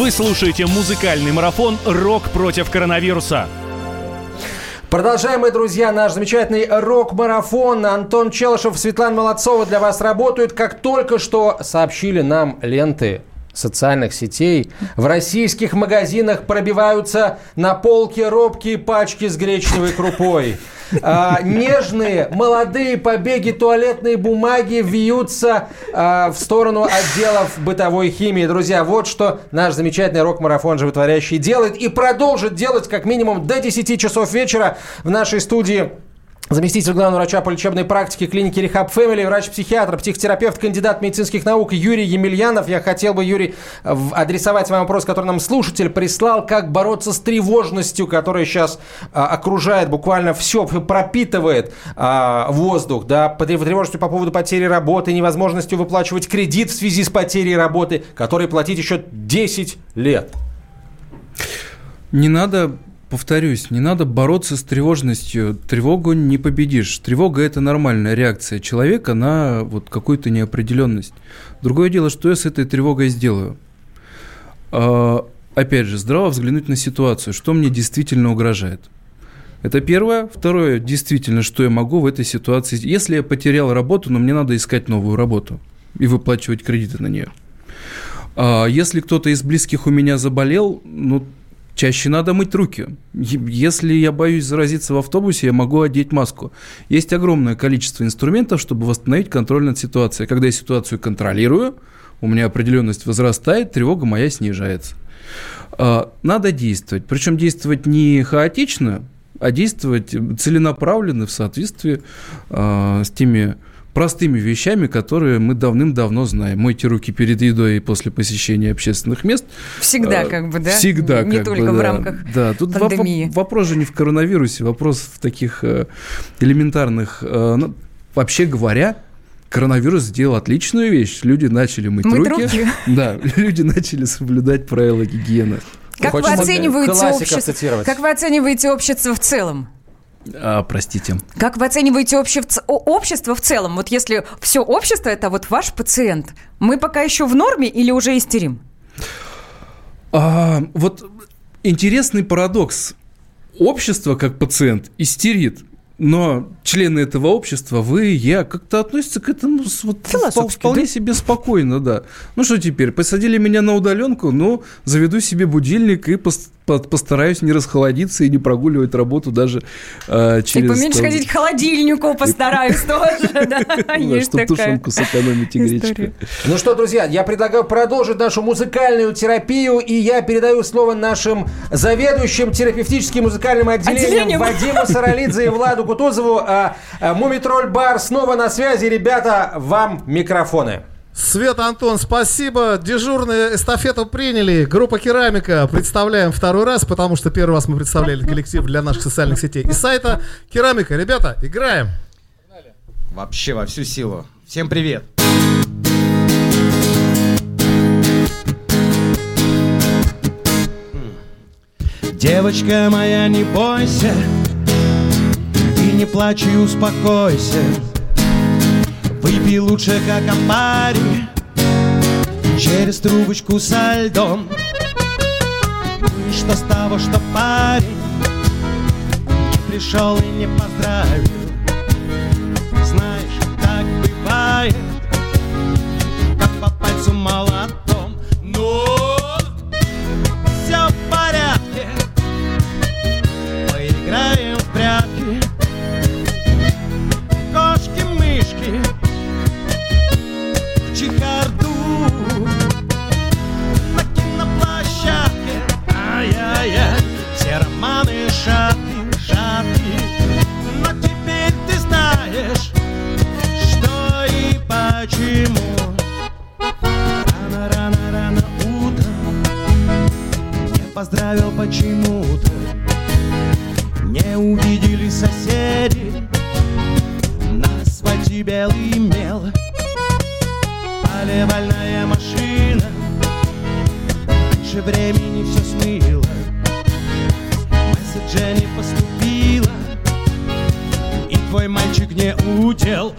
Вы слушаете музыкальный марафон «Рок против коронавируса». Продолжаем, мы, друзья, наш замечательный рок-марафон. Антон Челышев, Светлана Молодцова для вас работают. Как только что сообщили нам ленты социальных сетей, в российских магазинах пробиваются на полке робкие пачки с гречневой крупой. А, нежные, молодые побеги туалетной бумаги вьются а, в сторону отделов бытовой химии. Друзья, вот что наш замечательный рок-марафон животворящий делает и продолжит делать как минимум до 10 часов вечера в нашей студии Заместитель главного врача по лечебной практике клиники Рехаб Фэмили, врач-психиатр, психотерапевт, кандидат медицинских наук Юрий Емельянов. Я хотел бы, Юрий, адресовать вам вопрос, который нам слушатель прислал, как бороться с тревожностью, которая сейчас а, окружает, буквально все пропитывает а, воздух, да, тревожностью по поводу потери работы, невозможностью выплачивать кредит в связи с потерей работы, который платить еще 10 лет. Не надо повторюсь, не надо бороться с тревожностью. Тревогу не победишь. Тревога – это нормальная реакция человека на вот какую-то неопределенность. Другое дело, что я с этой тревогой сделаю. А, опять же, здраво взглянуть на ситуацию, что мне действительно угрожает. Это первое. Второе, действительно, что я могу в этой ситуации. Если я потерял работу, но мне надо искать новую работу и выплачивать кредиты на нее. А если кто-то из близких у меня заболел, ну, Чаще надо мыть руки. Если я боюсь заразиться в автобусе, я могу одеть маску. Есть огромное количество инструментов, чтобы восстановить контроль над ситуацией. Когда я ситуацию контролирую, у меня определенность возрастает, тревога моя снижается. А, надо действовать. Причем действовать не хаотично, а действовать целенаправленно в соответствии а, с теми простыми вещами, которые мы давным-давно знаем. Мойте руки перед едой и после посещения общественных мест. Всегда, а, как бы, да? Всегда, Не как только бы, в да. рамках да. Тут пандемии. Воп- вопрос же не в коронавирусе, вопрос в таких э, элементарных... Э, ну, вообще говоря, коронавирус сделал отличную вещь. Люди начали мыть, Мыть руки. руки. Да, люди начали соблюдать правила гигиены. Как вы, оцениваете общество, как вы оцениваете общество в целом? А, простите. Как вы оцениваете обще- ц- о- общество в целом? Вот если все общество – это вот ваш пациент, мы пока еще в норме или уже истерим? А, вот интересный парадокс. Общество, как пациент, истерит. Но члены этого общества, вы, я, как-то относятся к этому вот, вполне да? себе спокойно, да. Ну что теперь, посадили меня на удаленку, ну, заведу себе будильник и пос- по- постараюсь не расхолодиться и не прогуливать работу даже э, через... и поменьше там, ходить к холодильнику постараюсь тоже, да, есть чтобы тушенку сэкономить и гречку. Ну что, друзья, я предлагаю продолжить нашу музыкальную терапию, и я передаю слово нашим заведующим терапевтическим музыкальным отделением. Вадиму Саралидзе и Владу Кутузову. А, а, Мумитроль Бар снова на связи. Ребята, вам микрофоны. Света, Антон, спасибо. Дежурные эстафету приняли. Группа «Керамика» представляем второй раз, потому что первый раз мы представляли коллектив для наших социальных сетей. И сайта «Керамика». Ребята, играем. Вообще во всю силу. Всем привет. Девочка моя, не бойся И не плачь и успокойся Выпей лучше, как амбари Через трубочку со льдом. Что с того, что парень Не пришел и не поздравил. Знаешь, так бывает Как по пальцу молотом поздравил почему-то. Не увидели соседи На асфальте белый мел. Поливальная машина Раньше времени все смыло. Месседжа не поступило И твой мальчик не удел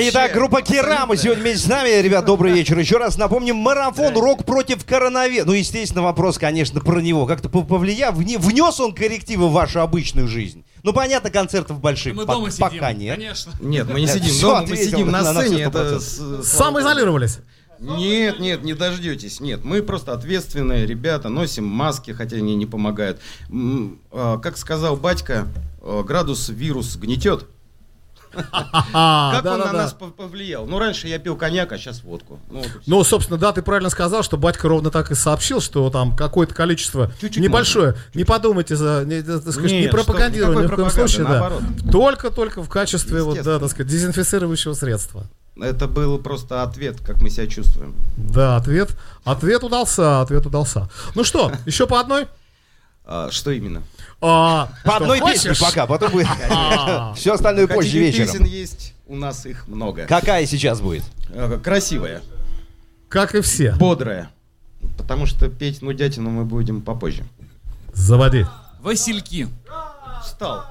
Итак, группа Керама сегодня вместе с нами. Ребят, добрый вечер. Еще раз напомним, марафон «Рок против коронавируса». Ну, естественно, вопрос, конечно, про него. Как-то пов- повлиял, вне- внес он коррективы в вашу обычную жизнь? Ну, понятно, концертов больших Мы дома сидим, пока нет. конечно. Нет, мы не сидим дома, мы сидим на сцене. Это 100%. с- слава Самоизолировались. Нет, нет, не дождетесь. Нет, мы просто ответственные ребята, носим маски, хотя они не помогают. А, Как сказал батька, э, градус вирус гнетет. Как он на нас пов- повлиял? Ну, раньше я пил коньяк, а сейчас водку. Ну. Ну, собственно, да, ты правильно сказал, что батька ровно так и сообщил, что там какое-то количество небольшое. Не подумайте за, не, что- ни в коем случае, Только-только в качестве, вот, да, так сказать, дезинфицирующего средства. Это был просто ответ, как мы себя чувствуем. Да, ответ, ответ удался, ответ удался. Ну что, еще по одной? А, что именно? А, По одной песне пока, потом будет А. все остальное позже Хотите, песен вечером. есть, у нас их много. Какая сейчас будет? Э, Красивая, Как и все. бодрая. Потому что петь нудятину мы будем попозже. Заводи. Васильки. Встал.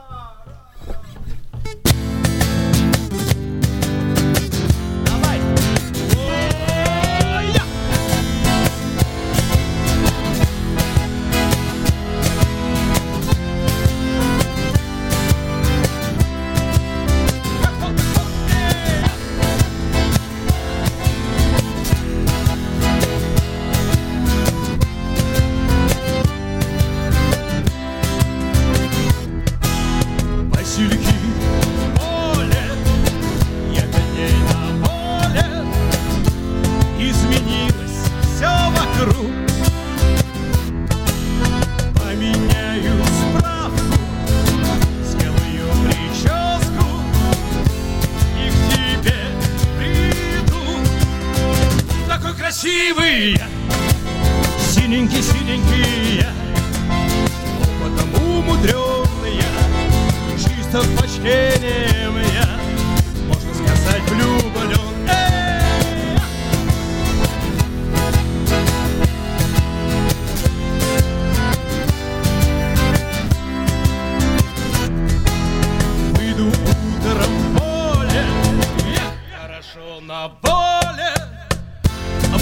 Хорошо на воле,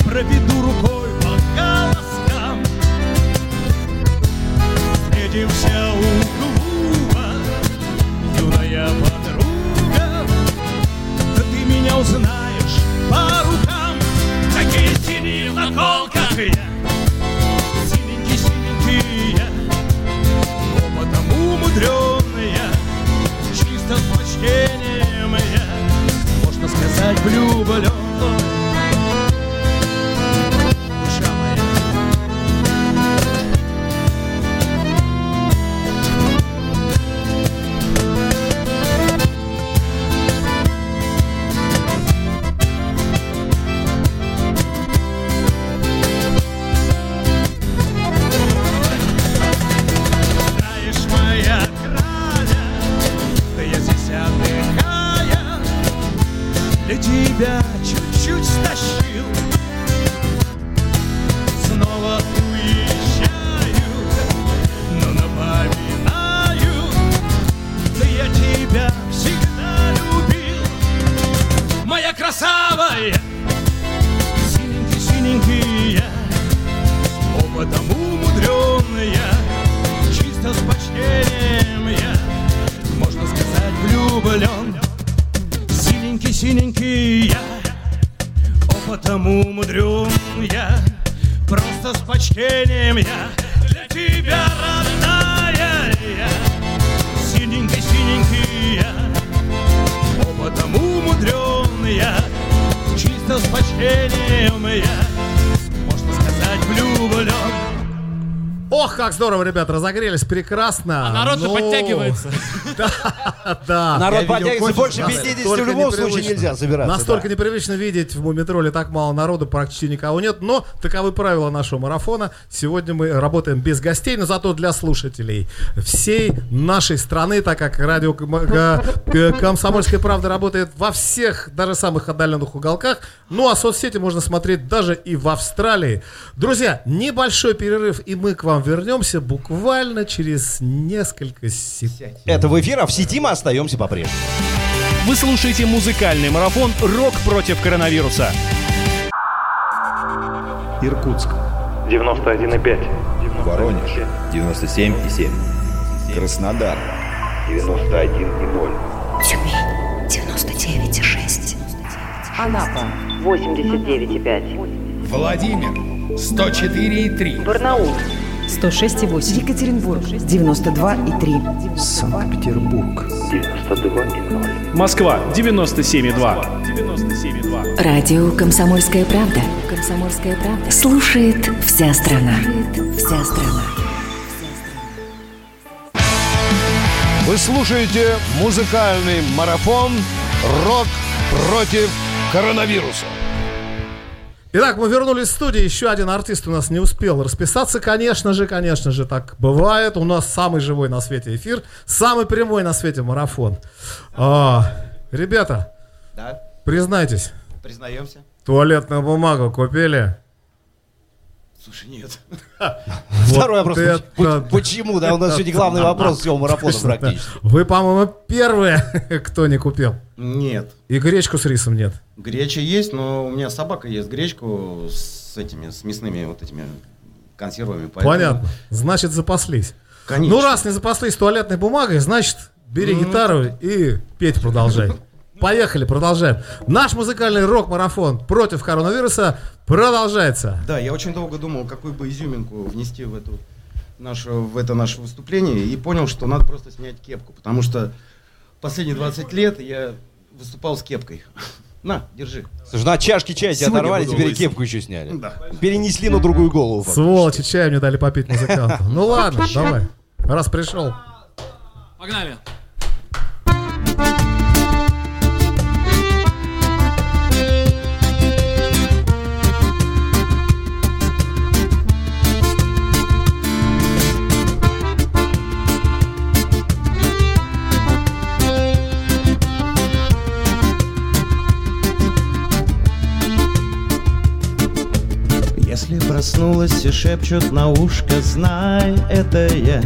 проведу рукой по колоскам. Встретимся у клуба, юная подруга, да ты меня узнаешь по рукам. Такие синие в наколках я, сказать, влюблен. Синенький-синенький я, опытом умудрен я, просто с почтением я, для тебя родная я, синенький-синенький я, опытом умудрен я, чисто с почтением я, можно сказать, влюблен. Ох, как здорово, ребят, разогрелись прекрасно. А народ-то Ну, подтягивается. Да, да. Народ подтягивается больше да. 50 в любом случае нельзя собираться. Настолько непривычно видеть в Мумитроле так мало народу, практически никого нет. Но таковы правила нашего марафона. Сегодня мы работаем без гостей, но зато для слушателей всей нашей страны, так как радио «Комсомольская правда» работает во всех, даже самых отдаленных уголках. Ну а соцсети можно смотреть даже и в Австралии. Друзья, небольшой перерыв, и мы к вам вернемся буквально через несколько секунд. Это в эфир, а в сети мы остаемся по-прежнему. Вы слушаете музыкальный марафон «Рок против коронавируса». Иркутск. 91,5. Воронеж. 97,7. Краснодар. 91,0. Тюмень 99,6. Анапа 89,5. Владимир 104,3. Барнаул 106,8. Екатеринбург 92,3. Санкт-Петербург. 92,0. Москва 97,2. 97,2. Радио «Комсомольская правда». «Комсомольская правда». Слушает вся страна. Вся страна. Вы слушаете музыкальный марафон «Рок против коронавируса». Итак, мы вернулись в студию. Еще один артист у нас не успел расписаться. Конечно же, конечно же, так бывает. У нас самый живой на свете эфир, самый прямой на свете марафон. А, ребята, Да, признайтесь, признаемся. туалетную бумагу купили? Слушай, нет. Второй вопрос. Почему? Да, у нас сегодня главный вопрос всего марафона практически. Вы, по-моему, первые, кто не купил. Нет. И гречку с рисом нет. Греча есть, но у меня собака ест гречку с этими, с мясными вот этими консервами. Понятно. Значит, запаслись. Конечно. Ну, раз не запаслись туалетной бумагой, значит, бери Мгм. гитару и петь продолжай. Поехали, продолжаем. Наш музыкальный рок-марафон против коронавируса продолжается. Да, я очень долго думал, какую бы изюминку внести в, эту нашу, в это наше выступление, и понял, что надо просто снять кепку, потому что последние 20 лет я выступал с кепкой. На, держи. Слушай, ну от чашки чая тебя Сегодня оторвали, теперь и лысым. кепку еще сняли. Да. Перенесли на другую голову. Сволочи, чай мне дали попить музыканту. Ну ладно, давай. Раз пришел. Погнали. И шепчут на ушко, знай, это я.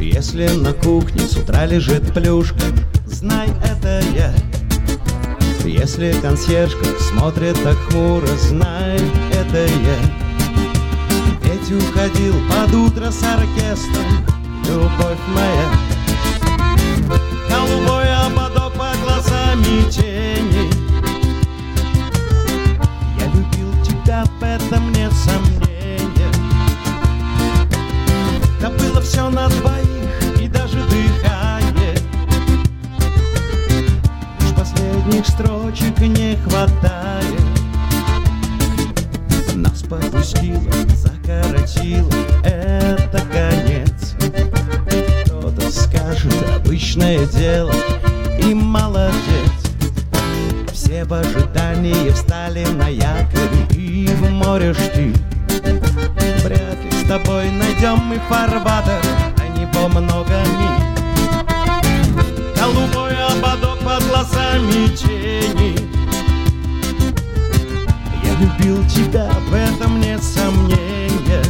Если на кухне с утра лежит плюшка, знай, это я. Если консьержка смотрит так хмуро, знай, это я. Ведь уходил под утро с оркестром, любовь моя. Голубой ободок под глазами тени. Глазами тени. Я любил тебя, в этом нет сомнения.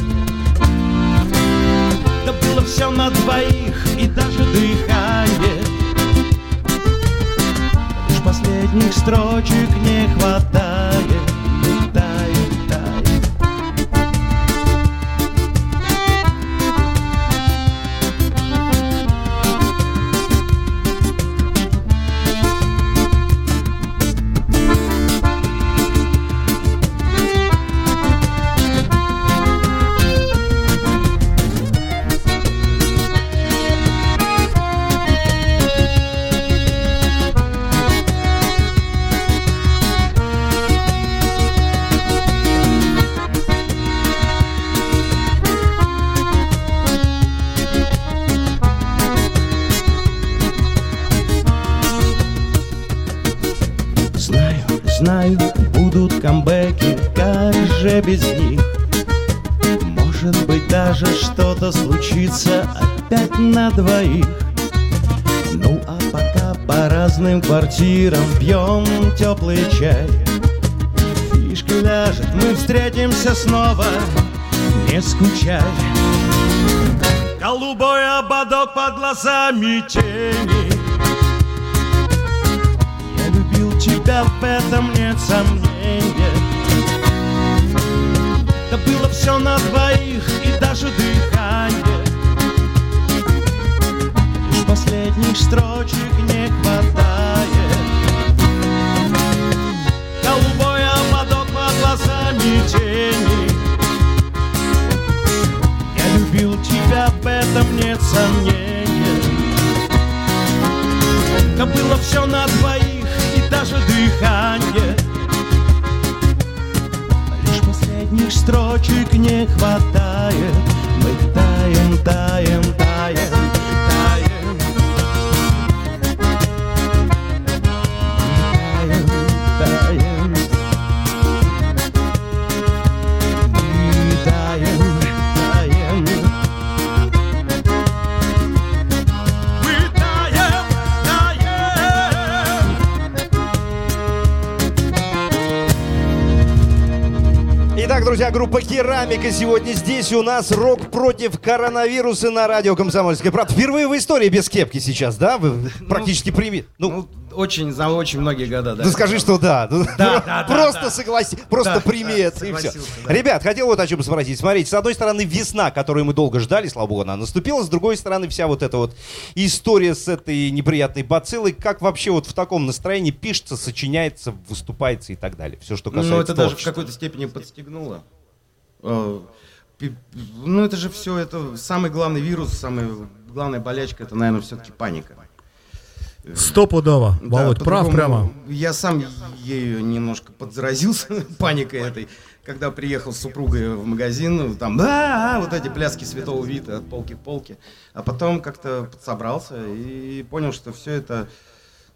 Да было все на двоих и даже дыхание. Лишь последних строчек не хватает без них Может быть даже что-то случится опять на двоих. Ну а пока по разным квартирам пьем теплый чай. Фишка ляжет, мы встретимся снова, не скучай. Голубой ободок под глазами тени. Тебя, в этом нет сомнения все на двоих и даже дыхание. Лишь последних строчек не хватает. Голубой ободок под глазами тени. Я любил тебя, в этом нет сомнения. Да было все на двоих строчек не хватает. Мы таем, таем, таем, друзья, группа Керамика сегодня здесь у нас рок против коронавируса на радио Комсомольская правда. Впервые в истории без кепки сейчас, да? Вы практически прими... Ну, Очень, за очень многие года, да. ну скажи, что да. Ну, Да, да, Просто да. согласи, просто Да, прими да, это и все. да. Ребят, хотел вот о чем спросить. Смотрите, с одной стороны весна, которую мы долго ждали, слава богу, она наступила. С другой стороны вся вот эта вот история с этой неприятной бациллой. Как вообще вот в таком настроении пишется, сочиняется, выступается и так далее. Все, что касается Ну, это даже в какой-то степени подстегнуло. Э, Ну, это же все, это самый главный вирус, самая главная болячка, это, наверное, все-таки паника. Стопудово. Володь, Да, прав прямо. Я сам ею немножко подзаразился, паникой этой. Когда приехал с супругой в магазин, там, да, вот эти пляски святого Вита от полки к полке. А потом как-то подсобрался и понял, что все это,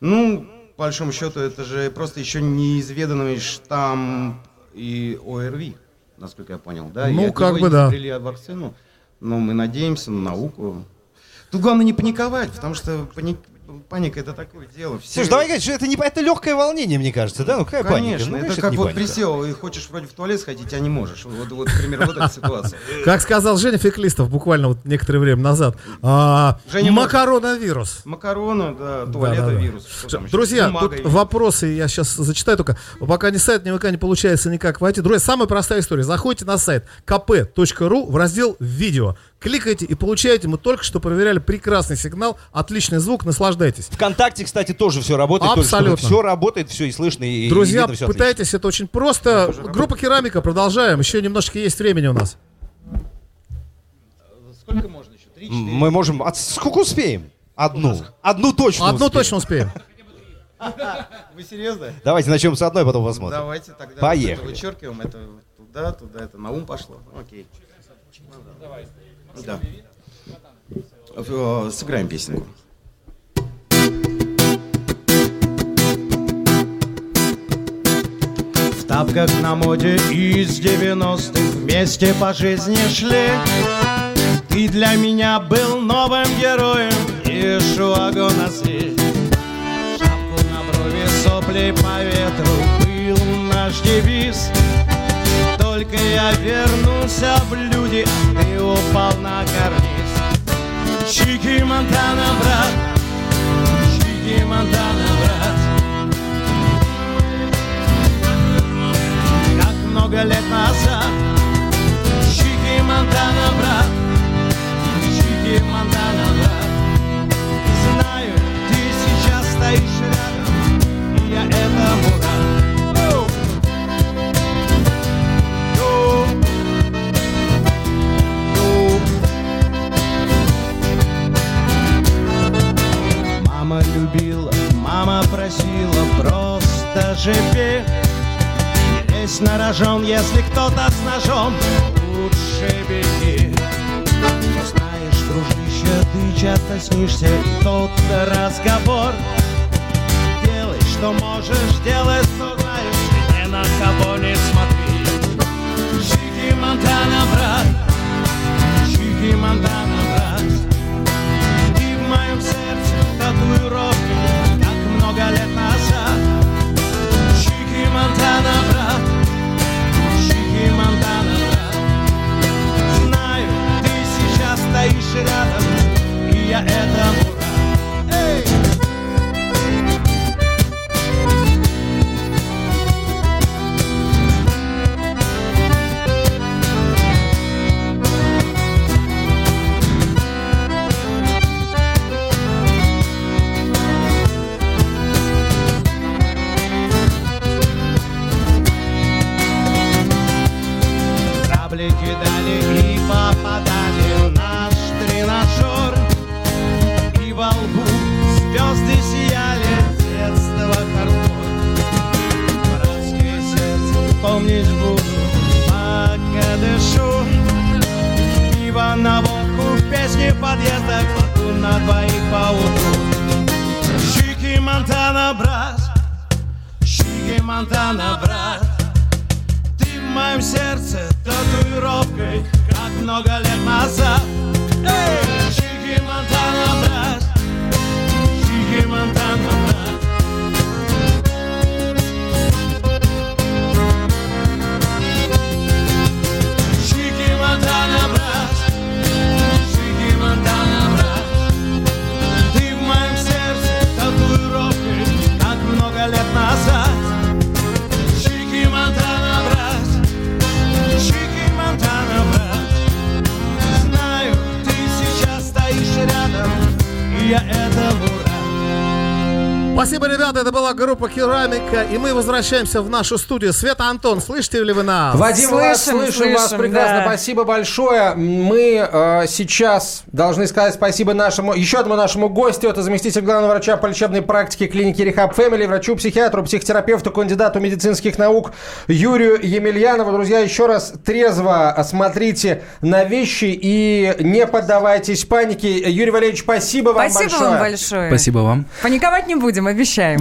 ну, по большому счету, это же просто еще неизведанный штамм и ОРВИ, насколько я понял, да? Ну, И как бы да. вакцину. Но мы надеемся на науку. Тут главное не паниковать, потому что пани- паника это такое дело. Все- Слушай, давай говорить, что это не это легкое волнение, мне кажется, да? Ну какая паника? Конечно, Ну, это как вот паника. присел и хочешь вроде в туалет сходить, а не можешь. Вот, вот примерно вот эта ситуация. Как сказал Женя Феклистов буквально вот некоторое время назад, а, Женя макаронавирус. Макарона, да, туалета, вирус. Друзья, тут вопросы я сейчас зачитаю только. Пока не сайт, никак не получается никак войти. Друзья, самая простая история. Заходите на сайт kp.ru в раздел «Видео». Кликайте и получаете. Мы только что проверяли прекрасный сигнал, отличный звук, наслаждайтесь. ВКонтакте, кстати, тоже все работает. Абсолютно. Все работает, все и слышно, и, и Друзья, видно, всё отлично. пытайтесь, это очень просто. Группа керамика, продолжаем. Еще немножечко есть времени у нас. Сколько можно еще? Три, четыре? Мы можем... от- Сколько успеем? Одну. Одну точно Одну успеем. точно успеем. Вы серьезно? Давайте начнем с одной, потом посмотрим. Давайте тогда Поехали. вот это вычеркиваем, это туда, туда, это на ум пошло. Окей. Да. Э, Сыграем песню. В тапках на моде из 90-х Вместе по жизни шли Ты для меня был новым героем И шуагу носи Шапку на брови, сопли по ветру Был наш девиз Только я вернулся в люди Ты упал на карниз. Чики Монтана, брат. Чики Монтана, ты часто снишься И тот разговор. Делай, что можешь, делай, что это была группа Керамика, и мы возвращаемся в нашу студию. Света Антон, слышите ли вы нас? Вадим, мы вас Слышим, слышим, вас слышим, прекрасно. да. Спасибо большое. Мы э, сейчас должны сказать спасибо нашему, еще одному нашему гостю. Это заместитель главного врача по лечебной практике клиники Рехаб Фэмили, врачу-психиатру, психотерапевту, кандидату медицинских наук Юрию Емельянову. Друзья, еще раз трезво смотрите на вещи и не поддавайтесь панике. Юрий Валерьевич, спасибо вам Спасибо большое. вам большое. Спасибо вам. Паниковать не будем, обещаем.